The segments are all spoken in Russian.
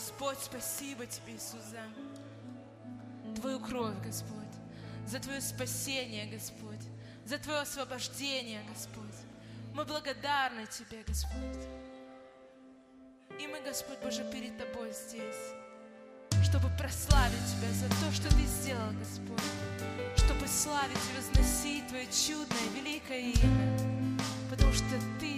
Господь, спасибо Тебе, Иисус, за Твою кровь, Господь, за Твое спасение, Господь, за Твое освобождение, Господь. Мы благодарны Тебе, Господь. И мы, Господь Боже, перед Тобой здесь, чтобы прославить Тебя за то, что Ты сделал, Господь, чтобы славить и возносить Твое чудное, великое имя, потому что Ты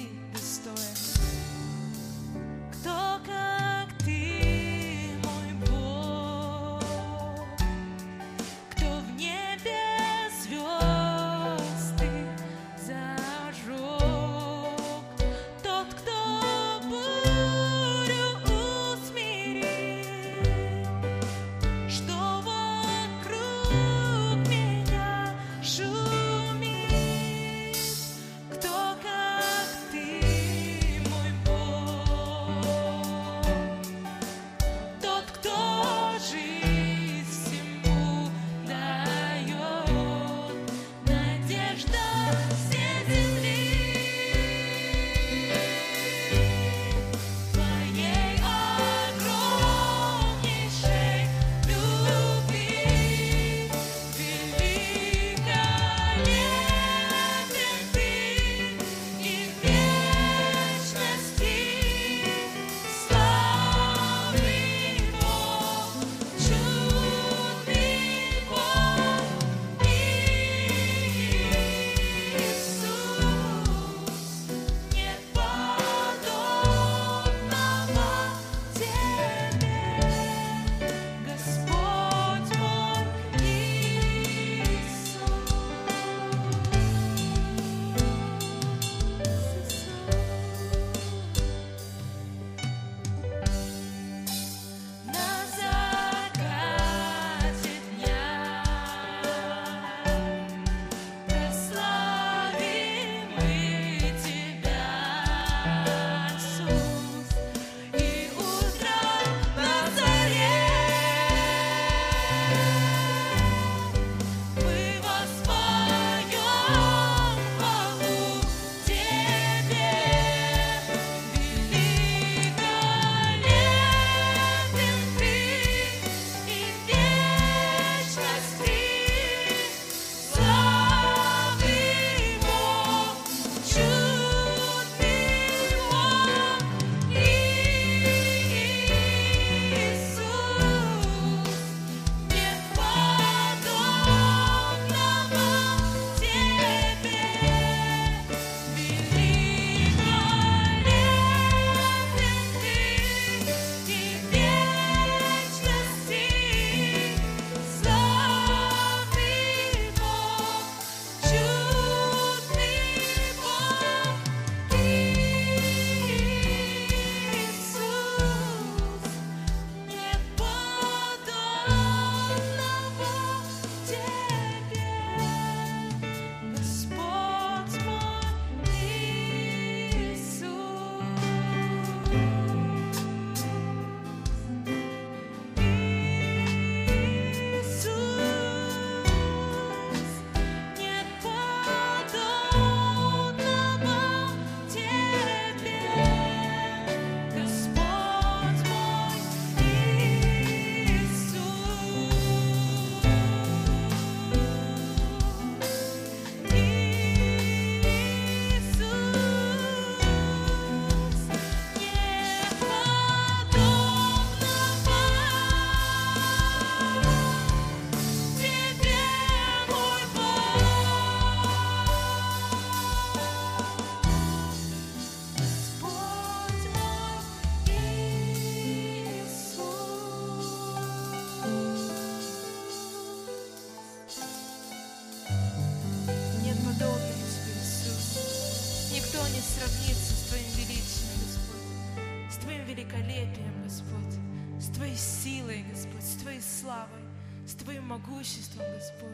великолепием, Господь, с Твоей силой, Господь, с Твоей славой, с Твоим могуществом, Господь.